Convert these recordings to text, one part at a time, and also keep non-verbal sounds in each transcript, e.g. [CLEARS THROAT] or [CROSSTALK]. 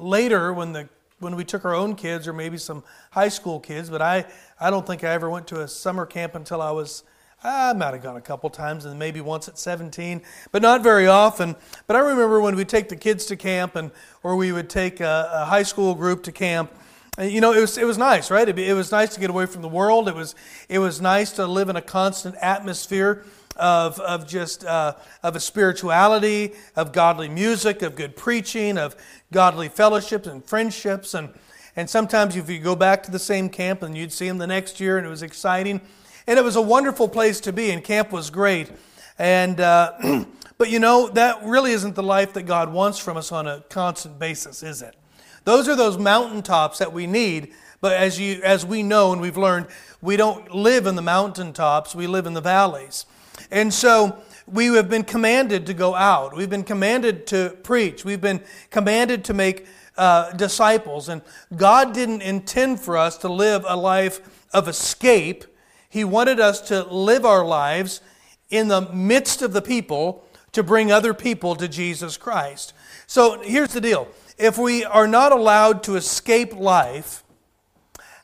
later when the when we took our own kids or maybe some high school kids, but I, I don't think I ever went to a summer camp until I was, I might have gone a couple times and maybe once at 17, but not very often. But I remember when we take the kids to camp and, or we would take a, a high school group to camp, you know, it was, it was nice, right? It, it was nice to get away from the world. It was, it was nice to live in a constant atmosphere of, of just uh, of a spirituality, of godly music, of good preaching, of godly fellowships and friendships. And, and sometimes if you go back to the same camp and you'd see them the next year and it was exciting. And it was a wonderful place to be and camp was great. And, uh, [CLEARS THROAT] but you know, that really isn't the life that God wants from us on a constant basis, is it? Those are those mountaintops that we need. But as, you, as we know and we've learned, we don't live in the mountaintops, we live in the valleys. And so we have been commanded to go out. We've been commanded to preach. We've been commanded to make uh, disciples. And God didn't intend for us to live a life of escape. He wanted us to live our lives in the midst of the people to bring other people to Jesus Christ. So here's the deal if we are not allowed to escape life,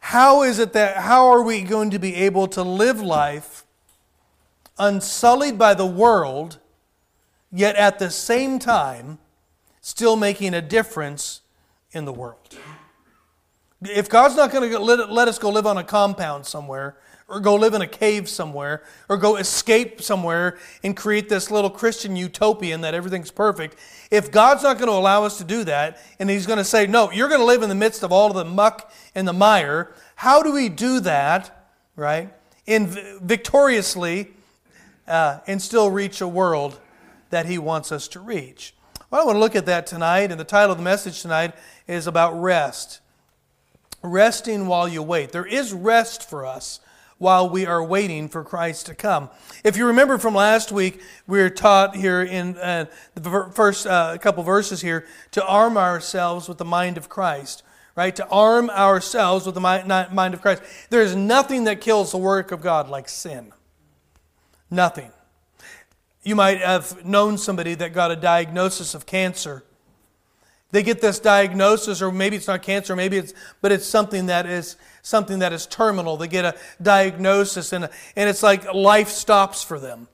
how is it that, how are we going to be able to live life unsullied by the world, yet at the same time still making a difference in the world. If God's not going to let us go live on a compound somewhere, or go live in a cave somewhere, or go escape somewhere and create this little Christian utopian that everything's perfect, if God's not going to allow us to do that, and He's going to say, no, you're going to live in the midst of all of the muck and the mire, how do we do that, right? In victoriously uh, and still reach a world that He wants us to reach. Well, I want to look at that tonight, and the title of the message tonight is about rest. Resting while you wait. There is rest for us while we are waiting for Christ to come. If you remember from last week, we were taught here in uh, the first uh, couple verses here to arm ourselves with the mind of Christ, right? To arm ourselves with the mind of Christ. There is nothing that kills the work of God like sin. Nothing. You might have known somebody that got a diagnosis of cancer. They get this diagnosis, or maybe it's not cancer, maybe it's, but it's something that is something that is terminal. They get a diagnosis, and, and it's like life stops for them.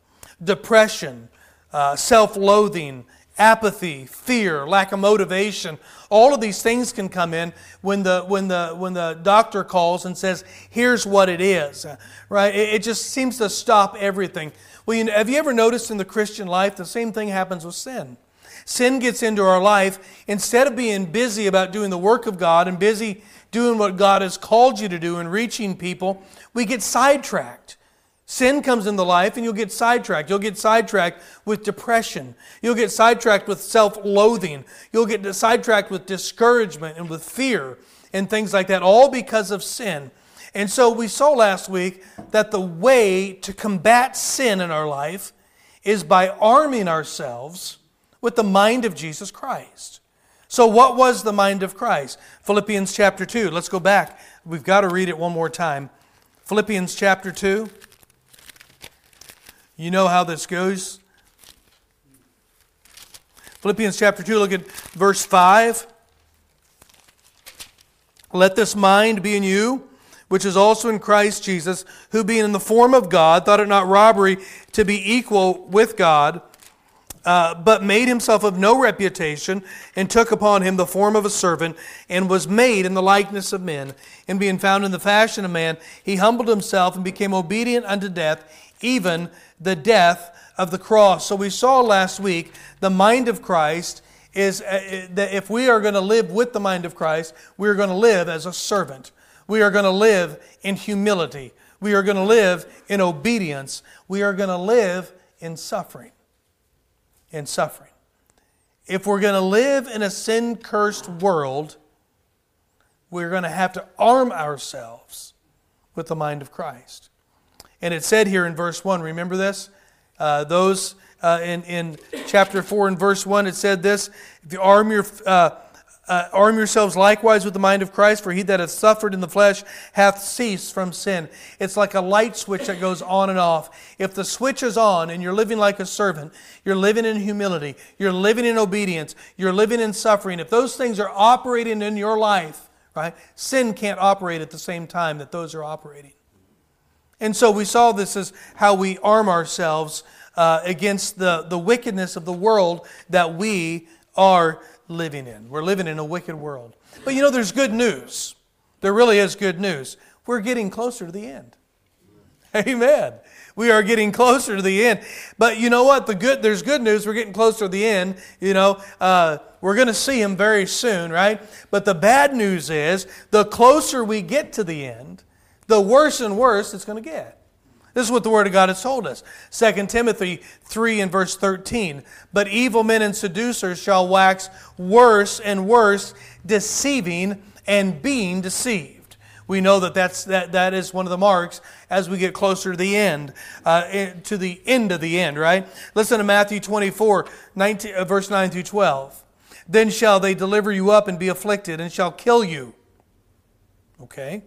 Depression, uh, self-loathing, apathy, fear, lack of motivation. All of these things can come in when the, when the, when the doctor calls and says, here's what it is, right? It, it just seems to stop everything. Well, you know, have you ever noticed in the Christian life the same thing happens with sin? Sin gets into our life. Instead of being busy about doing the work of God and busy doing what God has called you to do and reaching people, we get sidetracked. Sin comes in the life and you'll get sidetracked. You'll get sidetracked with depression. You'll get sidetracked with self loathing. You'll get sidetracked with discouragement and with fear and things like that, all because of sin. And so we saw last week that the way to combat sin in our life is by arming ourselves with the mind of Jesus Christ. So, what was the mind of Christ? Philippians chapter 2. Let's go back. We've got to read it one more time. Philippians chapter 2. You know how this goes. Philippians chapter 2, look at verse 5. Let this mind be in you, which is also in Christ Jesus, who being in the form of God, thought it not robbery to be equal with God, uh, but made himself of no reputation, and took upon him the form of a servant, and was made in the likeness of men. And being found in the fashion of man, he humbled himself and became obedient unto death, even the death of the cross. So we saw last week the mind of Christ is uh, that if we are going to live with the mind of Christ, we are going to live as a servant. We are going to live in humility. We are going to live in obedience. We are going to live in suffering. In suffering. If we're going to live in a sin cursed world, we're going to have to arm ourselves with the mind of Christ. And it said here in verse 1, remember this? Uh, those uh, in, in chapter 4 and verse 1, it said this If you arm your, uh, uh, arm yourselves likewise with the mind of Christ, for he that hath suffered in the flesh hath ceased from sin. It's like a light switch that goes on and off. If the switch is on and you're living like a servant, you're living in humility, you're living in obedience, you're living in suffering, if those things are operating in your life, right, sin can't operate at the same time that those are operating. And so we saw this as how we arm ourselves uh, against the, the wickedness of the world that we are living in. We're living in a wicked world. But you know, there's good news. There really is good news. We're getting closer to the end. [LAUGHS] Amen. We are getting closer to the end. But you know what? The good there's good news. We're getting closer to the end. You know, uh, we're going to see him very soon, right? But the bad news is the closer we get to the end, the worse and worse it's going to get. This is what the Word of God has told us. 2 Timothy 3 and verse 13. But evil men and seducers shall wax worse and worse, deceiving and being deceived. We know that that's, that, that is one of the marks as we get closer to the end, uh, to the end of the end, right? Listen to Matthew 24, 19, uh, verse 9 through 12. Then shall they deliver you up and be afflicted, and shall kill you. Okay?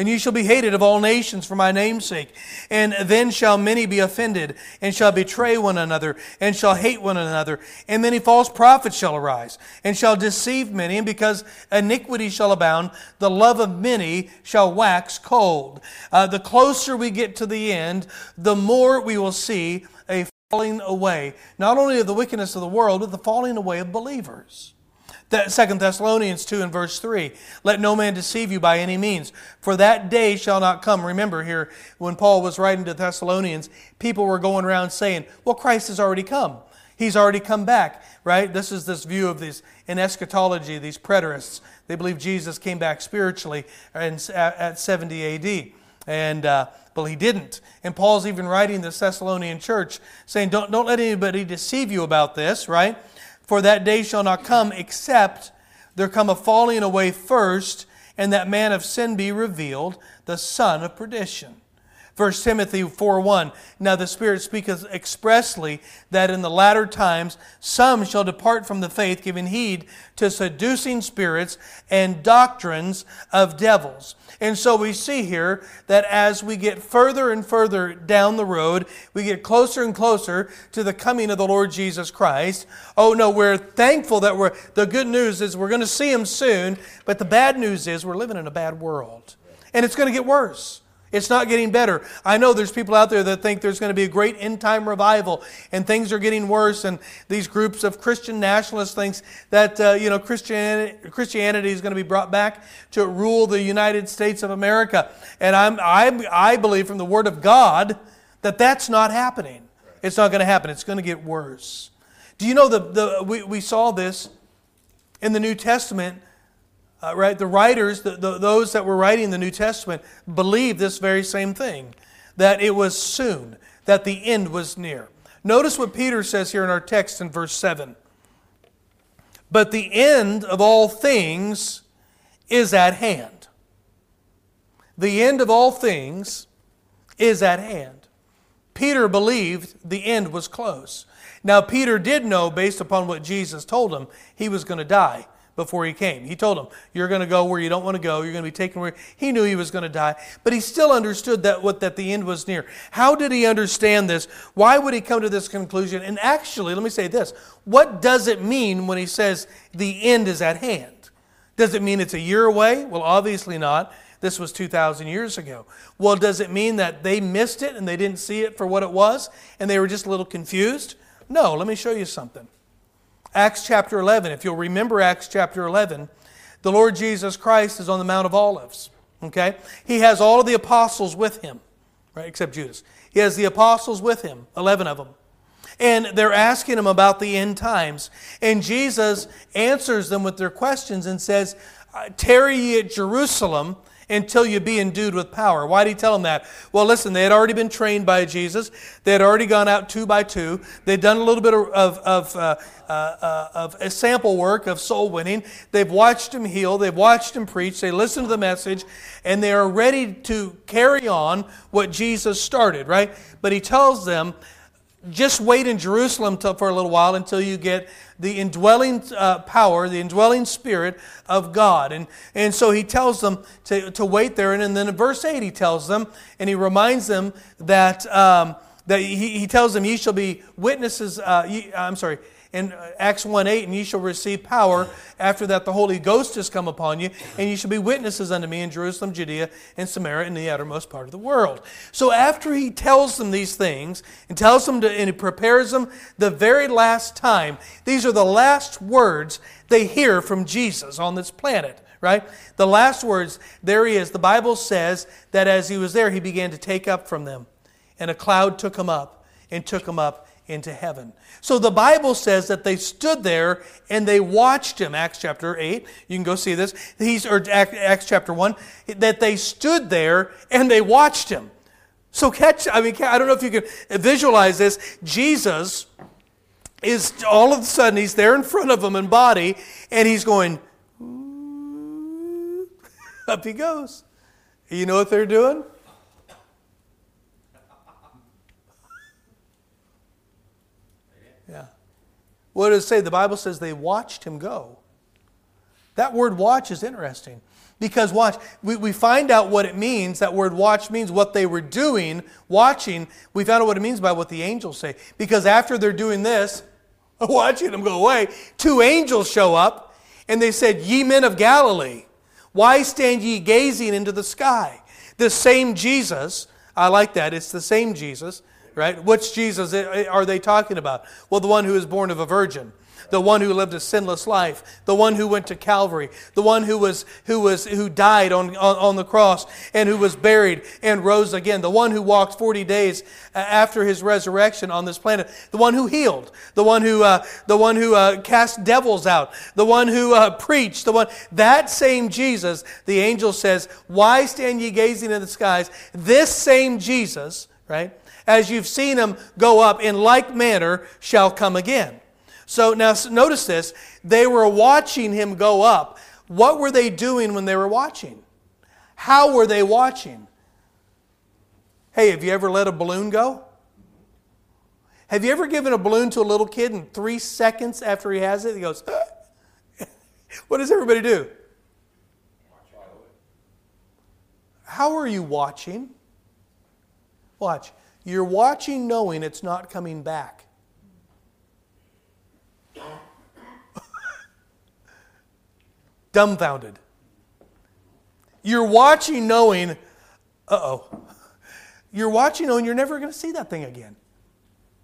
And ye shall be hated of all nations for my name's sake. And then shall many be offended, and shall betray one another, and shall hate one another. And many false prophets shall arise, and shall deceive many. And because iniquity shall abound, the love of many shall wax cold. Uh, the closer we get to the end, the more we will see a falling away, not only of the wickedness of the world, but the falling away of believers. Second Thessalonians 2 and verse 3. Let no man deceive you by any means, for that day shall not come. Remember here, when Paul was writing to Thessalonians, people were going around saying, Well, Christ has already come. He's already come back, right? This is this view of these in eschatology, these preterists. They believe Jesus came back spiritually at 70 AD. And, uh, well, he didn't. And Paul's even writing the Thessalonian church saying, don't, don't let anybody deceive you about this, right? For that day shall not come except there come a falling away first, and that man of sin be revealed, the son of perdition. 1 Timothy 4 1. Now the Spirit speaketh expressly that in the latter times some shall depart from the faith, giving heed to seducing spirits and doctrines of devils. And so we see here that as we get further and further down the road, we get closer and closer to the coming of the Lord Jesus Christ. Oh no, we're thankful that we're, the good news is we're going to see Him soon, but the bad news is we're living in a bad world. And it's going to get worse. It's not getting better. I know there's people out there that think there's going to be a great end time revival and things are getting worse. And these groups of Christian nationalists think that uh, you know Christianity, Christianity is going to be brought back to rule the United States of America. And I'm, I, I believe from the Word of God that that's not happening. It's not going to happen. It's going to get worse. Do you know the, the we, we saw this in the New Testament uh, right? The writers, the, the, those that were writing the New Testament, believed this very same thing that it was soon, that the end was near. Notice what Peter says here in our text in verse 7. But the end of all things is at hand. The end of all things is at hand. Peter believed the end was close. Now, Peter did know, based upon what Jesus told him, he was going to die before he came. He told him, You're going to go where you don't want to go. You're going to be taken where he knew he was going to die. But he still understood that, what, that the end was near. How did he understand this? Why would he come to this conclusion? And actually, let me say this what does it mean when he says the end is at hand? Does it mean it's a year away? Well, obviously not. This was 2,000 years ago. Well, does it mean that they missed it and they didn't see it for what it was and they were just a little confused? No, let me show you something. Acts chapter 11, if you'll remember Acts chapter 11, the Lord Jesus Christ is on the Mount of Olives. Okay? He has all of the apostles with him, right? Except Judas. He has the apostles with him, 11 of them. And they're asking him about the end times. And Jesus answers them with their questions and says, Tarry ye at Jerusalem until you be endued with power. Why did he tell them that? Well, listen, they had already been trained by Jesus. They had already gone out two by two. They'd done a little bit of, of, uh, uh, uh, of sample work of soul winning. They've watched him heal. They've watched him preach. They listen to the message, and they are ready to carry on what Jesus started, right? But he tells them, just wait in Jerusalem for a little while until you get the indwelling uh, power, the indwelling spirit of God. And, and so he tells them to, to wait there. And, and then in verse 8, he tells them, and he reminds them that, um, that he, he tells them, Ye shall be witnesses, uh, ye, I'm sorry, in uh, Acts 1 8, and ye shall receive power. After that, the Holy Ghost has come upon you, and ye shall be witnesses unto me in Jerusalem, Judea, and Samaria, and the uttermost part of the world. So, after he tells them these things, and tells them to, and he prepares them the very last time, these are the last words they hear from Jesus on this planet right? The last words, there he is. The Bible says that as he was there, he began to take up from them, and a cloud took him up and took him up into heaven. So the Bible says that they stood there and they watched him. Acts chapter 8. You can go see this. He's, or Acts chapter 1. That they stood there and they watched him. So catch, I mean, I don't know if you can visualize this. Jesus is all of a sudden, he's there in front of them in body and he's going, [LAUGHS] up he goes. You know what they're doing? What does it say? The Bible says they watched him go. That word watch is interesting because watch, we, we find out what it means. That word watch means what they were doing, watching. We found out what it means by what the angels say. Because after they're doing this, [LAUGHS] watching them go away, two angels show up and they said, Ye men of Galilee, why stand ye gazing into the sky? The same Jesus, I like that, it's the same Jesus right? Which Jesus are they talking about? Well, the one who was born of a virgin, the one who lived a sinless life, the one who went to Calvary, the one who was who was who died on, on, on the cross and who was buried and rose again, the one who walked 40 days after his resurrection on this planet, the one who healed, the one who uh, the one who uh, cast devils out, the one who uh, preached, the one that same Jesus, the angel says, "Why stand ye gazing in the skies?" This same Jesus, right? As you've seen him go up, in like manner shall come again. So now notice this. They were watching him go up. What were they doing when they were watching? How were they watching? Hey, have you ever let a balloon go? Have you ever given a balloon to a little kid and three seconds after he has it, he goes, [LAUGHS] What does everybody do? How are you watching? Watch. You're watching knowing it's not coming back. [LAUGHS] Dumbfounded. You're watching knowing, uh oh. You're watching knowing you're never going to see that thing again.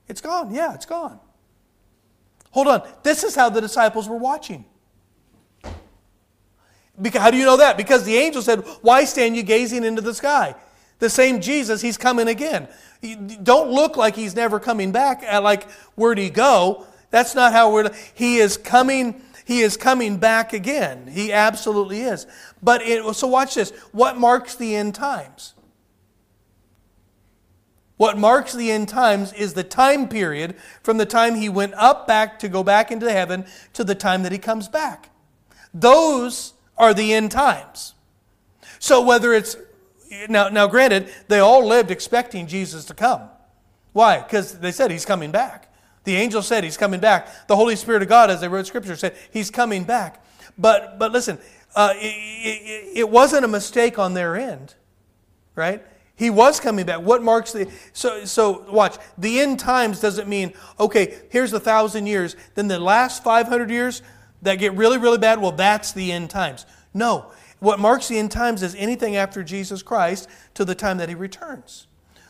It's gone. Yeah, it's gone. Hold on. This is how the disciples were watching. Because, how do you know that? Because the angel said, Why stand you gazing into the sky? The same Jesus, he's coming again. Don't look like he's never coming back, uh, like where'd he go? That's not how we're. He is coming. He is coming back again. He absolutely is. But it, so watch this. What marks the end times? What marks the end times is the time period from the time he went up back to go back into heaven to the time that he comes back. Those are the end times. So whether it's now, now, granted, they all lived expecting Jesus to come. Why? Because they said he's coming back. The angel said he's coming back. The Holy Spirit of God, as they wrote Scripture, said he's coming back. But, but listen, uh, it, it, it wasn't a mistake on their end, right? He was coming back. What marks the so so watch the end times doesn't mean okay. Here's a thousand years. Then the last five hundred years that get really really bad. Well, that's the end times. No, what marks the end times is anything after Jesus Christ to the time that he returns.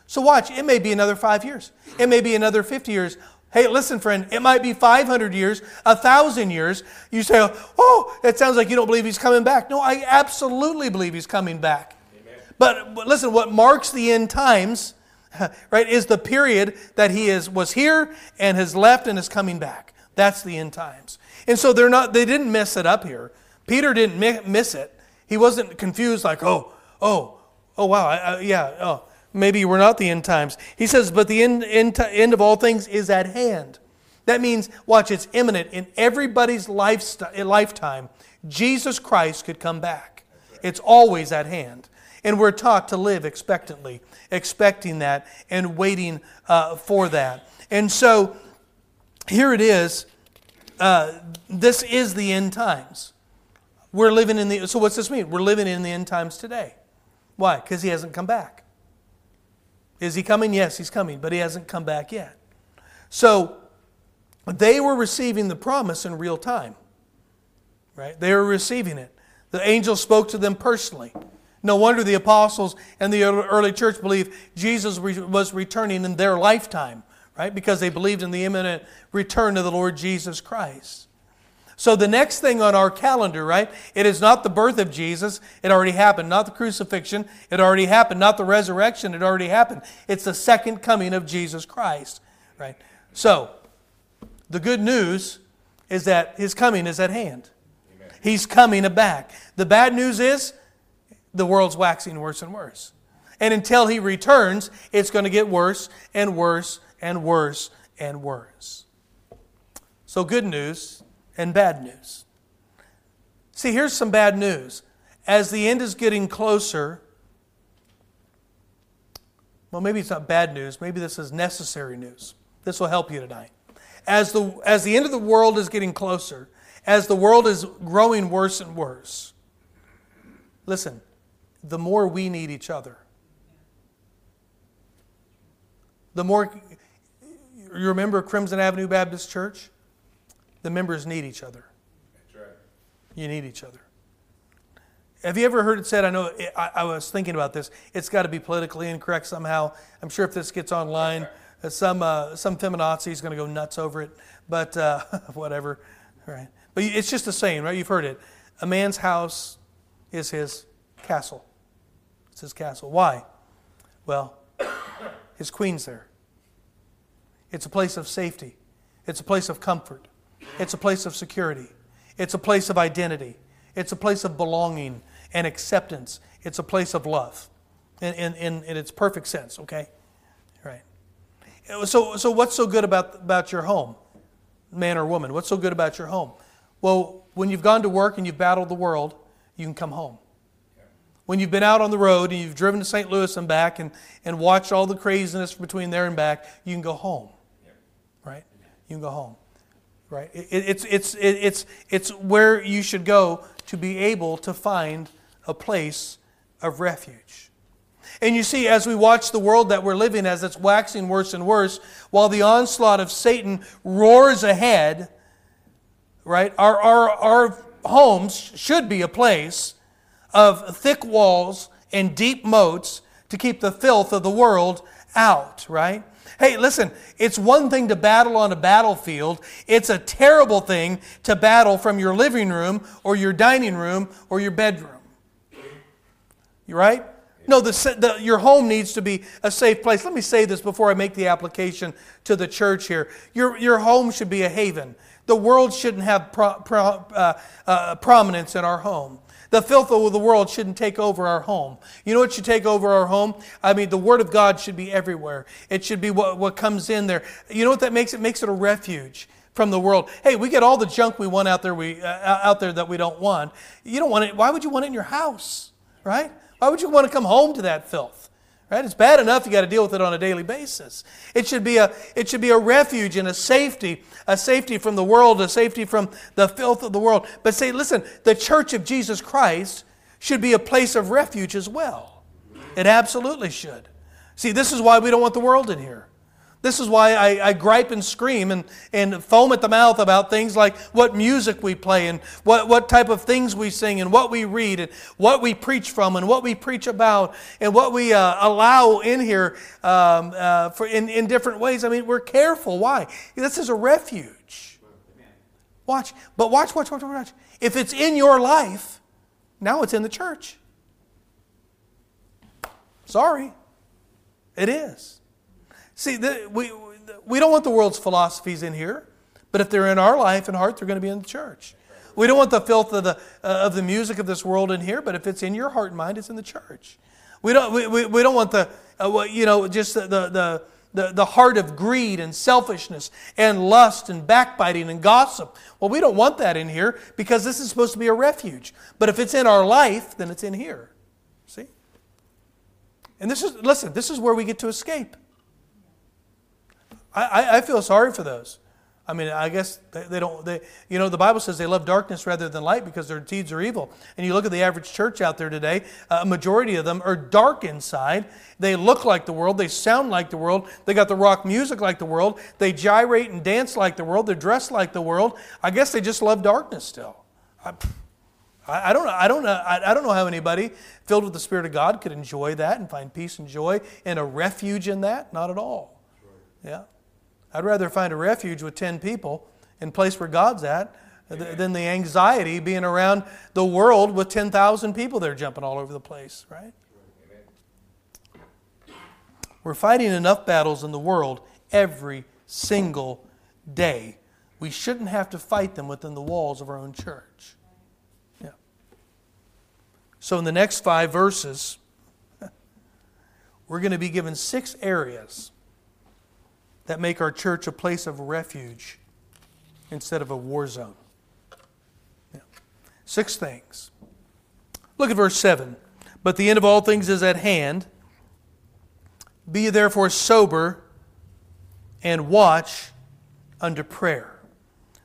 So watch, it may be another five years. It may be another 50 years. Hey, listen, friend, it might be 500 years, a 1,000 years. You say, oh, it sounds like you don't believe he's coming back. No, I absolutely believe he's coming back. But, but listen, what marks the end times, [LAUGHS] right, is the period that he is, was here and has left and is coming back. That's the end times. And so they're not, they didn't mess it up here. Peter didn't miss it. He wasn't confused like, oh, oh, oh, wow, I, I, yeah, oh, maybe we're not the end times. He says, but the end, end, end of all things is at hand. That means, watch, it's imminent. In everybody's lifetime, Jesus Christ could come back. It's always at hand. And we're taught to live expectantly, expecting that and waiting uh, for that. And so here it is. Uh, this is the end times. We're living in the. So what's this mean? We're living in the end times today. Why? Because he hasn't come back. Is he coming? Yes, he's coming, but he hasn't come back yet. So they were receiving the promise in real time. Right? They were receiving it. The angel spoke to them personally. No wonder the apostles and the early church believed Jesus was returning in their lifetime, right? Because they believed in the imminent return of the Lord Jesus Christ. So the next thing on our calendar, right? It is not the birth of Jesus. It already happened. Not the crucifixion. It already happened. Not the resurrection. It already happened. It's the second coming of Jesus Christ, right? So the good news is that his coming is at hand. Amen. He's coming back. The bad news is the world's waxing worse and worse. And until he returns, it's going to get worse and worse and worse and worse. So, good news and bad news. See, here's some bad news. As the end is getting closer, well, maybe it's not bad news. Maybe this is necessary news. This will help you tonight. As the, as the end of the world is getting closer, as the world is growing worse and worse, listen, the more we need each other. The more, you remember Crimson Avenue Baptist Church? The members need each other. That's right. You need each other. Have you ever heard it said? I know I, I was thinking about this. It's got to be politically incorrect somehow. I'm sure if this gets online, uh, some uh, some feminazi is going to go nuts over it. But uh, [LAUGHS] whatever, right? But it's just a saying, right? You've heard it. A man's house is his castle. It's his castle. Why? Well, [COUGHS] his queen's there. It's a place of safety. It's a place of comfort. It's a place of security. It's a place of identity. It's a place of belonging and acceptance. It's a place of love in, in, in, in its perfect sense, okay? Right. So, so what's so good about, about your home, man or woman? What's so good about your home? Well, when you've gone to work and you've battled the world, you can come home. When you've been out on the road and you've driven to St. Louis and back and, and watched all the craziness between there and back, you can go home. Right? You can go home right? It, it's, it's, it, it's, it's where you should go to be able to find a place of refuge. And you see, as we watch the world that we're living as it's waxing worse and worse, while the onslaught of Satan roars ahead, right, our, our, our homes should be a place of thick walls and deep moats to keep the filth of the world out, right? Hey, listen, it's one thing to battle on a battlefield. It's a terrible thing to battle from your living room or your dining room or your bedroom. You right? No, the, the, your home needs to be a safe place. Let me say this before I make the application to the church here. Your, your home should be a haven. The world shouldn't have pro, pro, uh, uh, prominence in our home. The filth of the world shouldn't take over our home. You know what should take over our home? I mean, the Word of God should be everywhere. It should be what, what comes in there. You know what that makes? It makes it a refuge from the world. Hey, we get all the junk we want out there, we, uh, out there that we don't want. You don't want it. Why would you want it in your house, right? Why would you want to come home to that filth? Right? It's bad enough you got to deal with it on a daily basis. It should be a it should be a refuge and a safety, a safety from the world, a safety from the filth of the world. But say, listen, the church of Jesus Christ should be a place of refuge as well. It absolutely should. See, this is why we don't want the world in here. This is why I, I, gripe and scream and, and foam at the mouth about things like what music we play and what, what type of things we sing and what we read and what we preach from and what we preach about and what we uh, allow in here um, uh, for in, in different ways. I mean, we're careful. Why? This is a refuge. Watch. But watch, watch, watch, watch. If it's in your life, now it's in the church. Sorry. It is. See, the, we, we don't want the world's philosophies in here, but if they're in our life and heart, they're going to be in the church. We don't want the filth of the, uh, of the music of this world in here, but if it's in your heart and mind, it's in the church. We don't, we, we, we don't want the, uh, you know, just the, the, the, the heart of greed and selfishness and lust and backbiting and gossip. Well, we don't want that in here because this is supposed to be a refuge. But if it's in our life, then it's in here. See? And this is, listen, this is where we get to escape. I, I feel sorry for those. I mean, I guess they, don't, they, you know, the Bible says they love darkness rather than light because their deeds are evil. And you look at the average church out there today, uh, a majority of them are dark inside. They look like the world, they sound like the world, they got the rock music like the world, they gyrate and dance like the world, they're dressed like the world. I guess they just love darkness still. I, I, don't. I don't. Uh, I, I don't know how anybody filled with the Spirit of God could enjoy that and find peace and joy and a refuge in that. Not at all. Yeah. I'd rather find a refuge with 10 people in place where God's at Amen. than the anxiety being around the world with 10,000 people there jumping all over the place, right? Amen. We're fighting enough battles in the world every single day. We shouldn't have to fight them within the walls of our own church. Yeah. So, in the next five verses, [LAUGHS] we're going to be given six areas that make our church a place of refuge instead of a war zone. Yeah. Six things. Look at verse 7. But the end of all things is at hand. Be therefore sober and watch under prayer.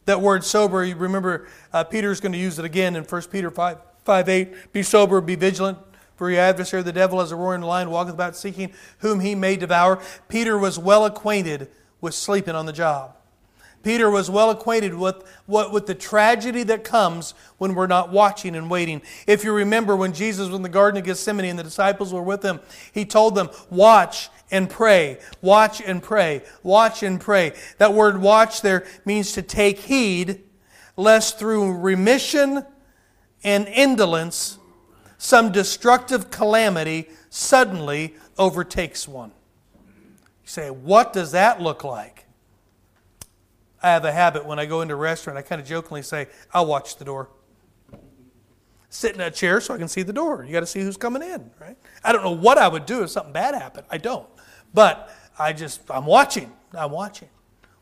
That word sober, you remember uh, Peter's going to use it again in 1 Peter 5, 5 8. Be sober, be vigilant. For your adversary, the devil, as a roaring lion, walketh about seeking whom he may devour. Peter was well acquainted with sleeping on the job. Peter was well acquainted with, what, with the tragedy that comes when we're not watching and waiting. If you remember when Jesus was in the Garden of Gethsemane and the disciples were with him, he told them, Watch and pray, watch and pray, watch and pray. That word watch there means to take heed, lest through remission and indolence some destructive calamity suddenly overtakes one. You say, what does that look like? I have a habit when I go into a restaurant, I kind of jokingly say, I'll watch the door. Sit in a chair so I can see the door. You got to see who's coming in, right? I don't know what I would do if something bad happened. I don't. But I just, I'm watching. I'm watching.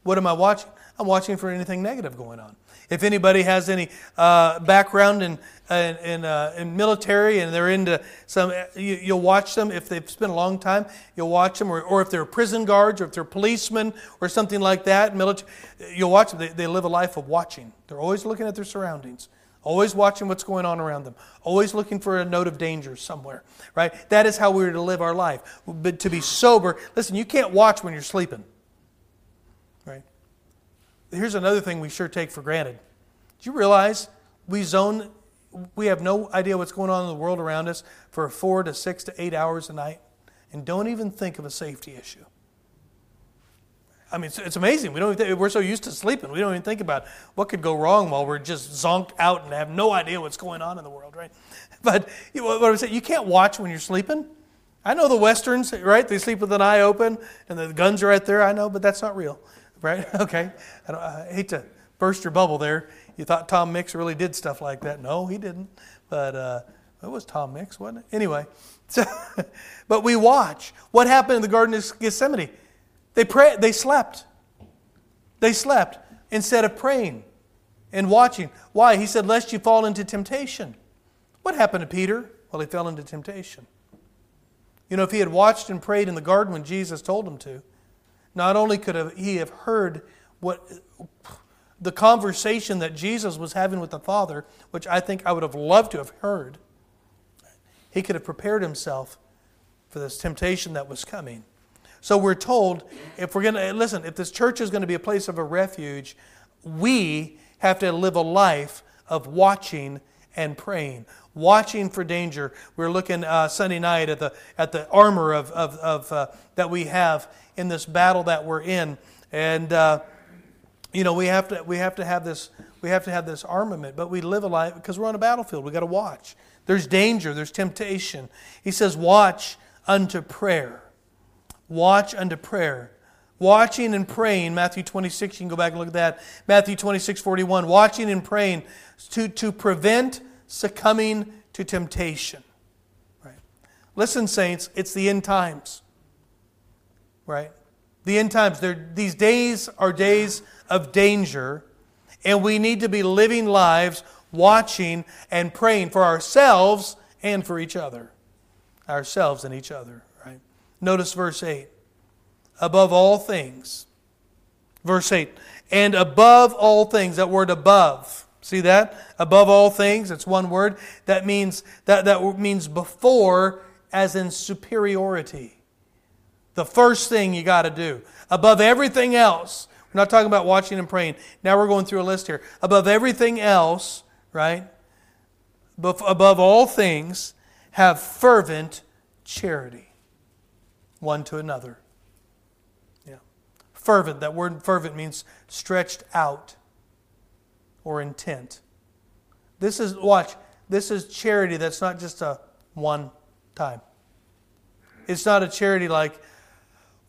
What am I watching? I'm watching for anything negative going on. If anybody has any uh, background in in, uh, in, military and they're into some, you, will watch them if they've spent a long time. You'll watch them, or, or if they're prison guards, or if they're policemen, or something like that. Military, you'll watch them. They, they live a life of watching. They're always looking at their surroundings, always watching what's going on around them, always looking for a note of danger somewhere. Right? That is how we're to live our life. But to be sober, listen, you can't watch when you're sleeping. Here's another thing we sure take for granted. Do you realize we zone, we have no idea what's going on in the world around us for four to six to eight hours a night and don't even think of a safety issue? I mean, it's, it's amazing. We don't think, we're so used to sleeping. We don't even think about what could go wrong while we're just zonked out and have no idea what's going on in the world, right? [LAUGHS] But you know, what I'm saying, you can't watch when you're sleeping. I know the westerns, right? They sleep with an eye open and the guns are right there. I know, but that's not real right? [LAUGHS] Okay. I, I, hate to burst your bubble there. You thought Tom Mix really did stuff like that. No, he didn't. But uh, it was Tom Mix, wasn't it? Anyway, [LAUGHS] so, but we watch. What happened in the Garden of Gethsemane? They, pray, they slept. They slept instead of praying and watching. Why? He said, Lest you fall into temptation. What happened to Peter? Well, he fell into temptation. You know, if he had watched and prayed in the garden when Jesus told him to, not only could he have heard what the conversation that Jesus was having with the Father, which I think I would have loved to have heard, he could have prepared himself for this temptation that was coming. So we're told if we're going to listen, if this church is going to be a place of a refuge, we have to live a life of watching and praying, watching for danger. We are looking uh, Sunday night at the at the armor of, of, of uh, that we have in this battle that we're in. And uh, you know, we have to we have to have this we have to have this armament, but we live a life because we're on a battlefield. We got to watch. There's danger, there's temptation. He says, "Watch unto prayer." Watch unto prayer. Watching and praying, Matthew 26, you can go back and look at that. Matthew 26, 41. Watching and praying to, to prevent succumbing to temptation. Right? Listen, saints, it's the end times right? The end times, these days are days of danger, and we need to be living lives watching and praying for ourselves and for each other. Ourselves and each other, right? Notice verse 8. Above all things, Verse 8. And above all things, that word above. See that? Above all things, it's one word. That means that, that means before as in superiority. The first thing you got to do. Above everything else. We're not talking about watching and praying. Now we're going through a list here. Above everything else, right? Above all things, have fervent charity one to another. Yeah. Fervent, that word fervent means stretched out or intent. This is, watch, this is charity that's not just a one time. It's not a charity like,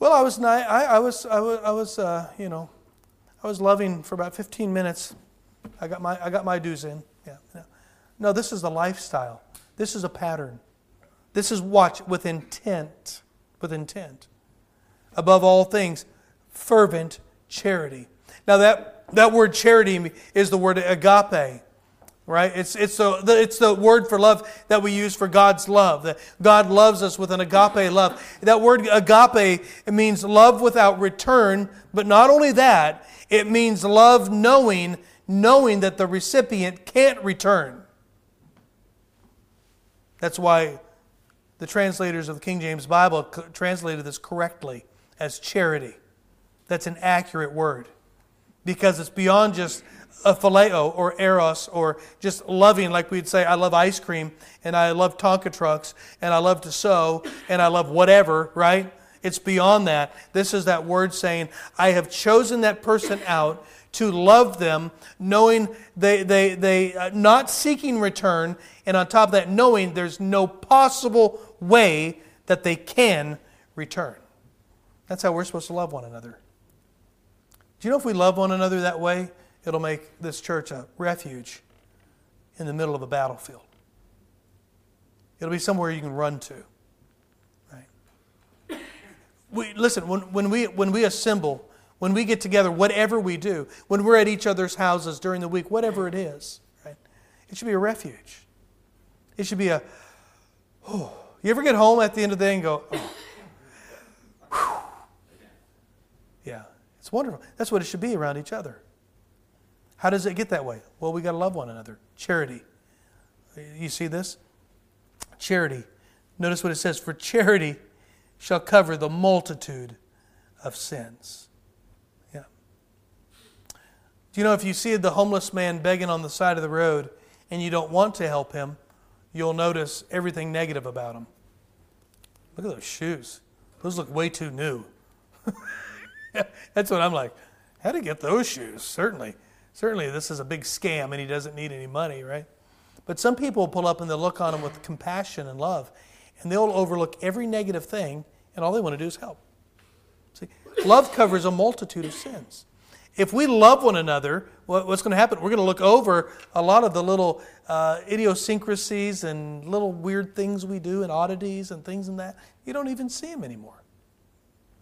well, I was, I, I was, I was, I was uh, you know, I was loving for about 15 minutes. I got my, I got my dues in. Yeah. No. no, this is a lifestyle. This is a pattern. This is watch with intent. With intent. Above all things, fervent charity. Now that that word charity is the word agape, right? It's, it's, the, it's the word for love that we use for God's love. That God loves us with an agape love. That word agape means love without return, but not only that, it means love knowing, knowing that the recipient can't return. That's why the translators of the King James Bible translated this correctly as charity. That's an accurate word because it's beyond just a phileo or eros or just loving, like we'd say, I love ice cream and I love Tonka trucks and I love to sew and I love whatever, right? It's beyond that. This is that word saying, I have chosen that person out to love them, knowing they, they, they uh, not seeking return, and on top of that, knowing there's no possible way that they can return. That's how we're supposed to love one another. Do you know if we love one another that way, it'll make this church a refuge in the middle of a battlefield? It'll be somewhere you can run to. Right? We, listen, when, when, we, when we assemble, when we get together, whatever we do, when we're at each other's houses during the week, whatever it is, right? It should be a refuge. It should be a, oh. You ever get home at the end of the day and go, oh. Yeah. It's wonderful. That's what it should be around each other. How does it get that way? Well, we got to love one another. Charity. You see this? Charity. Notice what it says For charity shall cover the multitude of sins. Yeah. Do you know if you see the homeless man begging on the side of the road and you don't want to help him, you'll notice everything negative about him. Look at those shoes. Those look way too new. [LAUGHS] That's what I'm like. How to get those shoes? Certainly. Certainly, this is a big scam and he doesn't need any money, right? But some people pull up and they'll look on him with compassion and love, and they'll overlook every negative thing, and all they want to do is help. See, love covers a multitude of sins. If we love one another, what's going to happen? We're going to look over a lot of the little uh, idiosyncrasies and little weird things we do and oddities and things and that. You don't even see them anymore.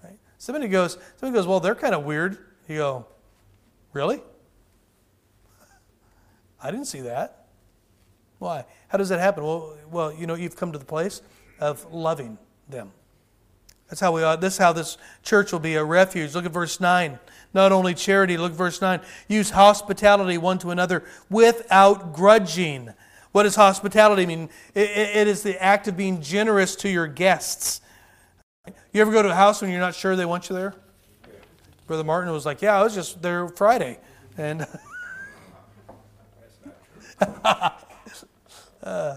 Right? Somebody goes, somebody goes, well, they're kind of weird. You go, really? I didn't see that. Why? How does that happen? Well, well, you know, you've come to the place of loving them. That's how we are. This is how this church will be a refuge. Look at verse 9. Not only charity, look verse 9. Use hospitality one to another without grudging. What does hospitality mean? it, it is the act of being generous to your guests. You ever go to a house when you're not sure they want you there? Brother Martin was like, Yeah, I was just there Friday. And [LAUGHS] uh,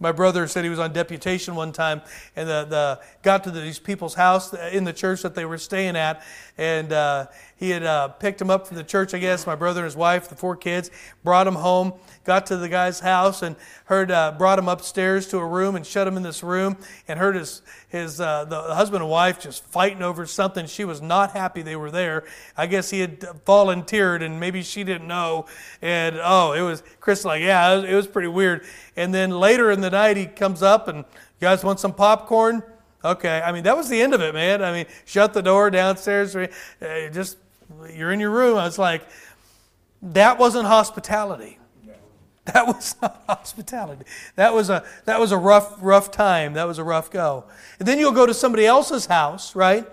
my brother said he was on deputation one time and the, the got to the, these people's house in the church that they were staying at, and uh, he had uh, picked him up from the church, I guess. My brother and his wife, the four kids, brought him home. Got to the guy's house and heard uh, brought him upstairs to a room and shut him in this room and heard his his uh, the husband and wife just fighting over something. She was not happy they were there. I guess he had volunteered and maybe she didn't know. And oh, it was Chris like yeah, it was, it was pretty weird. And then later in the night he comes up and you guys want some popcorn? Okay, I mean that was the end of it, man. I mean, shut the door downstairs. Uh, just you're in your room. I was like, that wasn't hospitality. That was [LAUGHS] not hospitality. That was a that was a rough rough time. That was a rough go. And then you'll go to somebody else's house, right?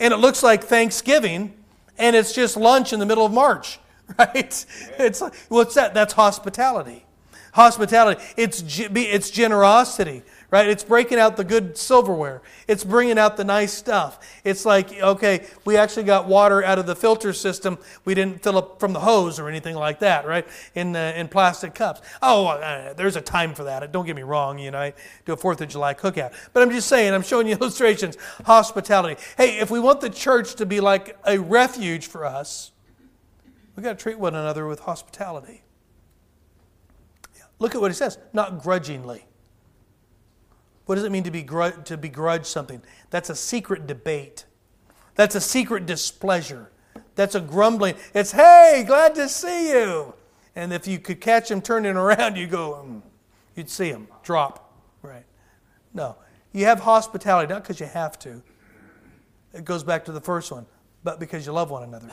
and it looks like Thanksgiving, and it's just lunch in the middle of March, [LAUGHS] right? It's like, what's that? That's hospitality. Hospitality. It's it's generosity right? It's breaking out the good silverware. It's bringing out the nice stuff. It's like, okay, we actually got water out of the filter system. We didn't fill up from the hose or anything like that, right? In, in plastic cups. Oh, uh, there's a time for that. Don't get me wrong, you know, I do a 4th of July cookout. But I'm just saying, I'm showing you [LAUGHS] illustrations. Hospitality. Hey, if we want the church to be like a refuge for us, we've got to treat one another with hospitality. Look at what he says, not grudgingly. What does it mean to, begrudge, to begrudge something? That's a secret debate. That's a secret displeasure. That's a grumbling. It's, hey, glad to see you. And if you could catch him turning around, you go, mm, you'd see him drop. Right. No. You have hospitality, not because you have to. It goes back to the first one, but because you love one another.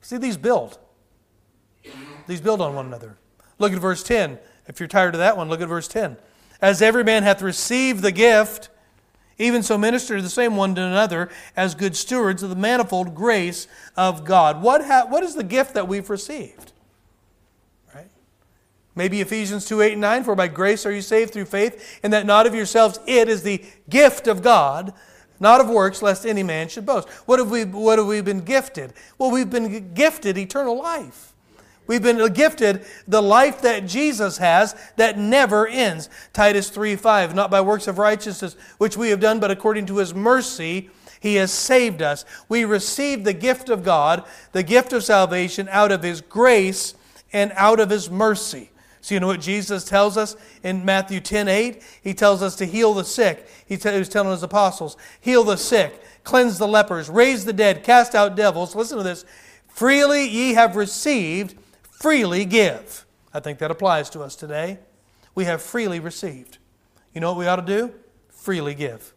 See, these build. These build on one another. Look at verse 10. If you're tired of that one, look at verse 10. As every man hath received the gift, even so minister the same one to another as good stewards of the manifold grace of God. What, ha- what is the gift that we've received? Right? Maybe Ephesians 2 8 and 9, for by grace are you saved through faith, and that not of yourselves, it is the gift of God, not of works, lest any man should boast. What have we, what have we been gifted? Well, we've been gifted eternal life. We've been gifted the life that Jesus has that never ends. Titus 3 5, not by works of righteousness which we have done, but according to his mercy, he has saved us. We received the gift of God, the gift of salvation, out of his grace and out of his mercy. So, you know what Jesus tells us in Matthew 10 8? He tells us to heal the sick. He was telling his apostles, heal the sick, cleanse the lepers, raise the dead, cast out devils. Listen to this. Freely ye have received, freely give. I think that applies to us today. We have freely received. You know what we ought to do? Freely give.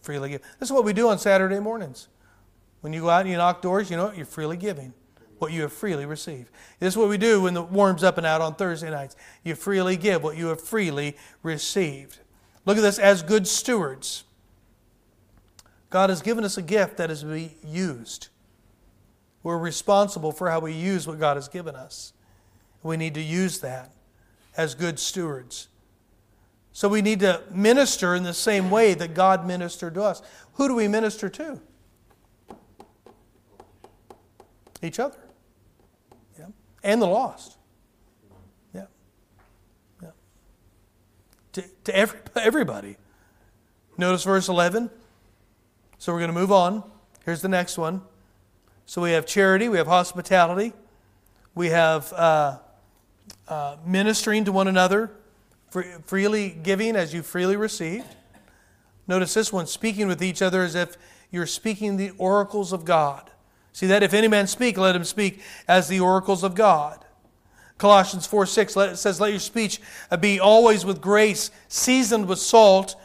Freely give. This is what we do on Saturday mornings. When you go out and you knock doors, you know what? You're freely giving what you have freely received. This is what we do when the warms up and out on Thursday nights. You freely give what you have freely received. Look at this as good stewards. God has given us a gift that is to be used. We're responsible for how we use what God has given us. We need to use that as good stewards. So we need to minister in the same way that God ministered to us. Who do we minister to? Each other. Yeah. And the lost. Yeah. Yeah. To, to every, [LAUGHS] everybody. Notice verse 11. So we're going to move on. Here's the next one. So we have charity, we have hospitality, we have uh, uh, ministering to one another, freely giving as you freely received. Notice this one speaking with each other as if you're speaking the oracles of God. See that? If any man speak, let him speak as the oracles of God. Colossians 4 6 let, says, Let your speech be always with grace, seasoned with salt,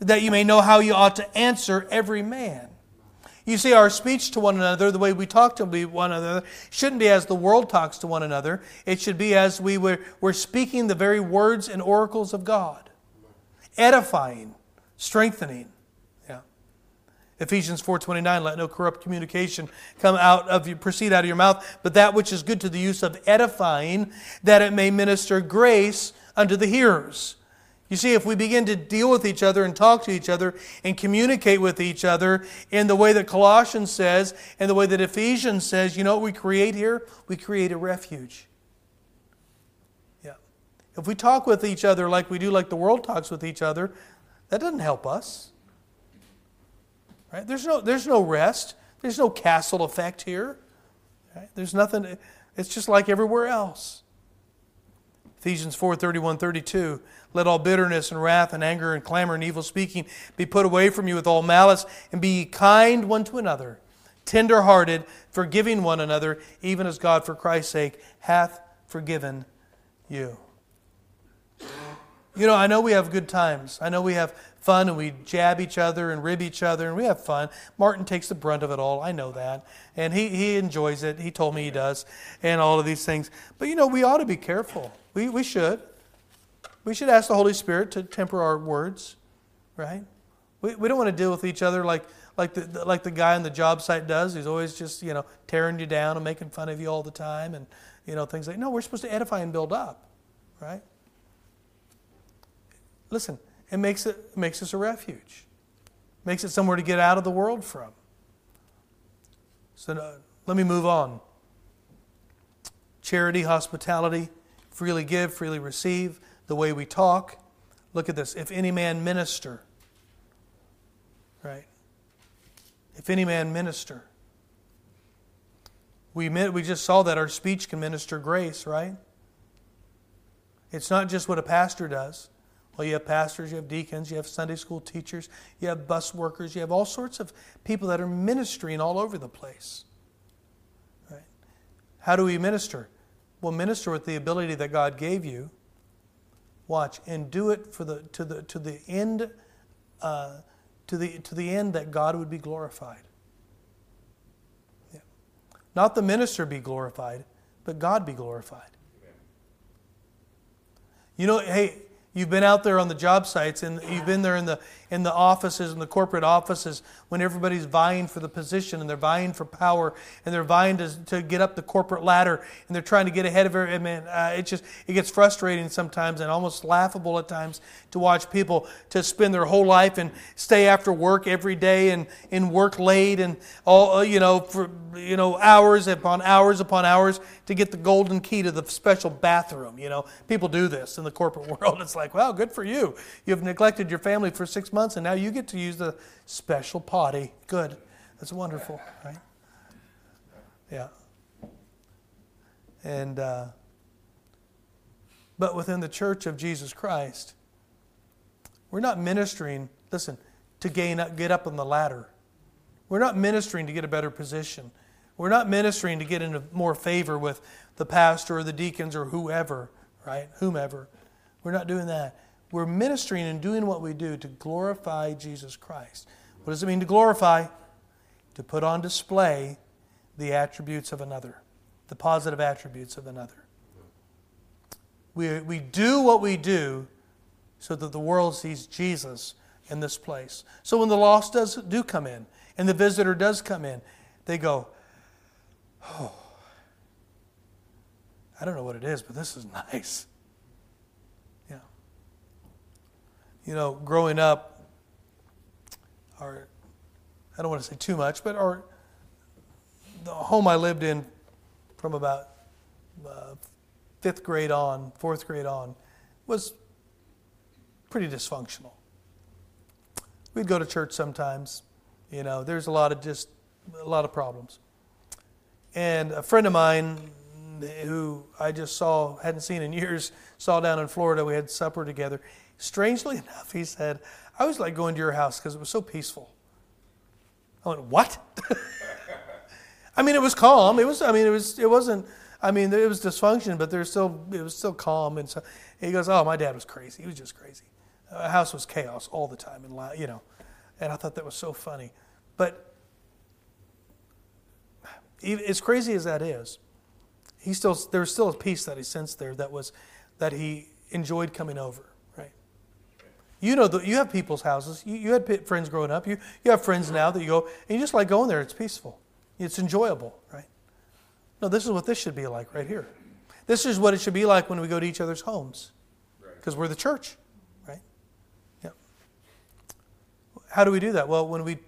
that you may know how you ought to answer every man. You see, our speech to one another, the way we talk to one another, shouldn't be as the world talks to one another. It should be as we were, we're speaking the very words and oracles of God, edifying, strengthening. Yeah. Ephesians 4:29, let no corrupt communication come out of you, proceed out of your mouth, but that which is good to the use of edifying, that it may minister grace unto the hearers. You see, if we begin to deal with each other and talk to each other and communicate with each other in the way that Colossians says and the way that Ephesians says, you know what we create here? We create a refuge. Yeah. If we talk with each other like we do, like the world talks with each other, that doesn't help us. Right? There's no, there's no rest. There's no castle effect here. Right? There's nothing, it's just like everywhere else. Ephesians 4 31, 32. Let all bitterness and wrath and anger and clamor and evil speaking be put away from you with all malice, and be kind one to another, tender hearted, forgiving one another, even as God for Christ's sake hath forgiven you. You know, I know we have good times. I know we have fun and we jab each other and rib each other and we have fun. Martin takes the brunt of it all. I know that. And he, he enjoys it. He told me he does and all of these things. But you know, we ought to be careful. We, we should. We should ask the Holy Spirit to temper our words, right? We, we don't want to deal with each other like, like the like the guy on the job site does. He's always just you know tearing you down and making fun of you all the time, and you know things like. No, we're supposed to edify and build up, right? Listen, it makes it, it makes us a refuge, makes it somewhere to get out of the world from. So uh, let me move on. Charity, hospitality, freely give, freely receive, the way we talk. Look at this. If any man minister, right? If any man minister. We, we just saw that our speech can minister grace, right? It's not just what a pastor does. Well, you have pastors, you have deacons, you have Sunday school teachers, you have bus workers, you have all sorts of people that are ministering all over the place. Right? How do we minister? Well, minister with the ability that God gave you. Watch and do it for the to the to the end uh, to the to the end that God would be glorified. Yeah. Not the minister be glorified, but God be glorified. You know, hey, You've been out there on the job sites and you've been there in the, in the offices and the corporate offices when everybody's vying for the position and they're vying for power and they're vying to, to get up the corporate ladder and they're trying to get ahead of it. I mean, uh, it just it gets frustrating sometimes and almost laughable at times to watch people to spend their whole life and stay after work every day and, and work late and all uh, you know for you know hours upon hours upon hours to get the golden key to the special bathroom. You know, people do this in the corporate [LAUGHS] world. It's like, well, good for you. You've neglected your family for six months, and now you get to use the special potty. Good. That's wonderful, right? Yeah. And, uh, but within the church of Jesus Christ, we're not ministering, listen, to gain up, get up on the ladder. We're not ministering to get a better position. We're not ministering to get into more favor with the pastor or the deacons or whoever, right? Whomever. We're not doing that. We're ministering and doing what we do to glorify Jesus Christ. What does it mean to glorify? To put on display the attributes of another, the positive attributes of another. We, we do what we do so that the world sees Jesus in this place. So when the lost does do come in and the visitor does come in, they go, Oh, I don't know what it is, but this is [LAUGHS] nice. You know, growing up, our, I don't want to say too much, but our, the home I lived in from about uh, fifth grade on, fourth grade on, was pretty dysfunctional. We'd go to church sometimes, you know, there's a lot of just, a lot of problems. And a friend of mine who I just saw, hadn't seen in [LAUGHS] years, saw down in Florida, we had supper together Strangely enough, he said, I was like going to your house because it was so peaceful. I went, What? [LAUGHS] I mean, it was calm. It was, I mean, it was, it wasn't, I mean, it was dysfunction, but there's still, it was still calm. And so he goes, Oh, my dad was crazy. He was just crazy. The house was chaos all the time, and you know, and I thought that was so funny. But as crazy as that is, he still there was still a peace that he sensed there that was that he enjoyed coming over. You know, the, you have people's houses. You, you had friends growing up. You, you have friends now that you go, and you just like going there. It's peaceful, it's enjoyable, right? No, this is what this should be like right here. This is what it should be like when we go to each other's homes, because we're the church, right? Yeah. How do we do that? Well, when we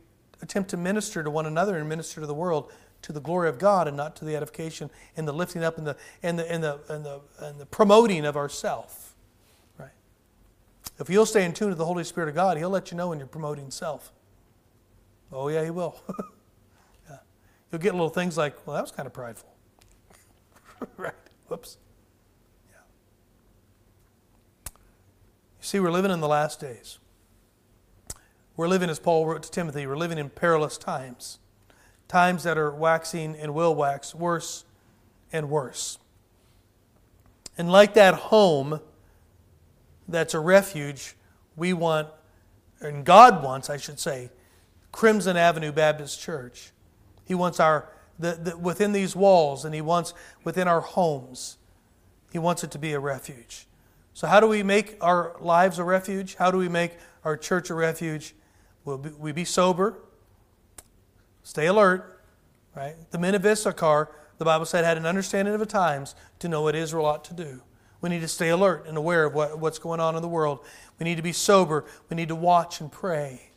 attempt to minister to one another and minister to the world to the glory of God and not to the edification and the lifting up and the and the and the and the, and the promoting of ourself. If you'll stay in tune to the Holy Spirit of God, He'll let you know when you're promoting self. Oh, yeah, He will. [LAUGHS] yeah. You'll get little things like, well, that was kind of prideful. [LAUGHS] right? Whoops. Yeah. You see, we're living in the last days. We're living, as Paul wrote to Timothy, we're living in perilous times. Times that are waxing and will wax worse and worse. And like that home, that's a refuge, we want, and God wants, I should say, Crimson Avenue Baptist Church. He wants our, the, the, within these walls, and He wants within our homes, He wants it to be a refuge. So, how do we make our lives a refuge? How do we make our church a refuge? Will we be sober? Stay alert, right? The men of Issachar, the Bible said, had an understanding of the times to know what Israel ought to do. We need to stay alert and aware of what, what's going on in the world. We need to be sober. We need to watch and pray.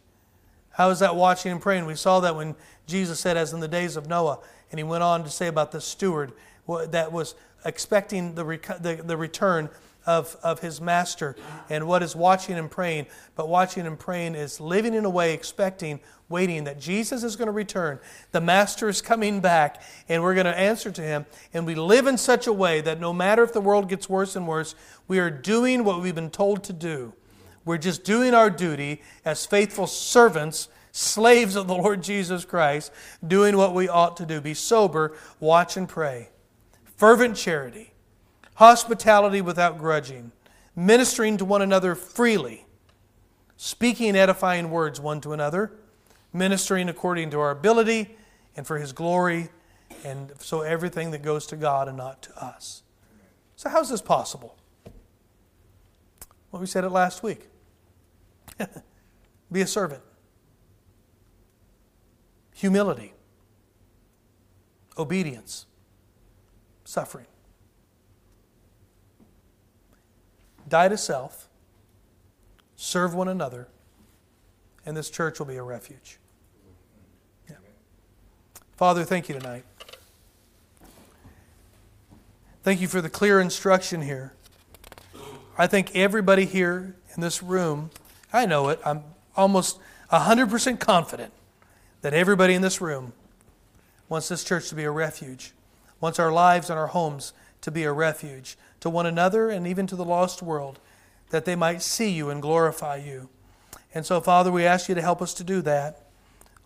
How is that watching and praying? We saw that when Jesus said, as in the days of Noah, and he went on to say about the steward that was expecting the, the, the return of, of his master. And what is watching and praying? But watching and praying is living in a way, expecting, waiting that Jesus is going to return. The master is coming back, and we're going to answer to him. And we live in such a way that no matter if the world gets worse and worse, we are doing what we've been told to do. We're just doing our duty as faithful servants slaves of the Lord Jesus Christ, doing what we ought to do. Be sober, watch and pray. Fervent charity hospitality without grudging, ministering to one another freely, speaking edifying words one to another, ministering according to our ability and for His glory, and so everything that goes to God and not to us. So, how's this possible? Well, we said it last week. [LAUGHS] Be a servant. Humility. Obedience. Suffering. Die to self, serve one another, and this church will be a refuge. Yeah. Father, thank you tonight. Thank you for the clear instruction here. I think everybody here in this room, I know it, I'm almost 100% confident that everybody in this room wants this church to be a refuge, wants our lives and our homes to be a refuge to one another and even to the lost world, that they might see you and glorify you. And so, Father, we ask you to help us to do that.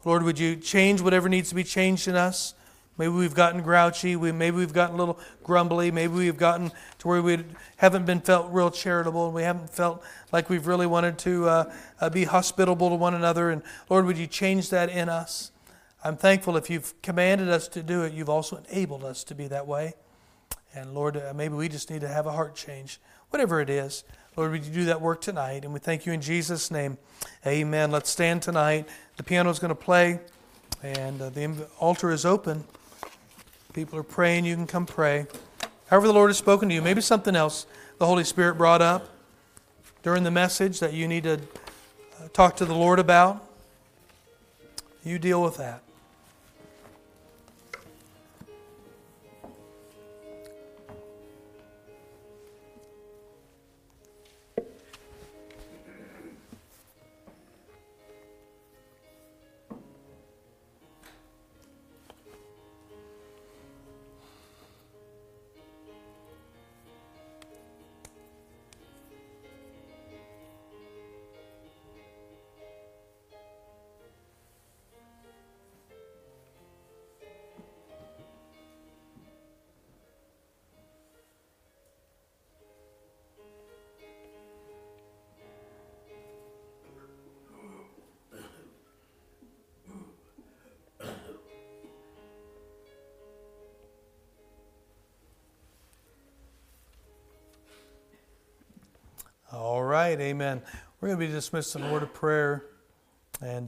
Lord, would you change whatever needs to be changed in us? Maybe we've gotten grouchy. We, maybe we've gotten a little grumbly. Maybe we've gotten to where we haven't been felt real charitable. And we haven't felt like we've really wanted to uh, uh, be hospitable to one another. And Lord, would you change that in us? I'm thankful if you've commanded us to do it, you've also enabled us to be that way. And Lord, uh, maybe we just need to have a heart change. Whatever it is, Lord, would you do that work tonight? And we thank you in Jesus' name. Amen. Let's stand tonight. The piano is going to play, and uh, the altar is open. People are praying. You can come pray. However, the Lord has spoken to you. Maybe something else the Holy Spirit brought up during the message that you need to uh, talk to the Lord about. You deal with that. Right, amen. We're going to be dismissed in a word of prayer. And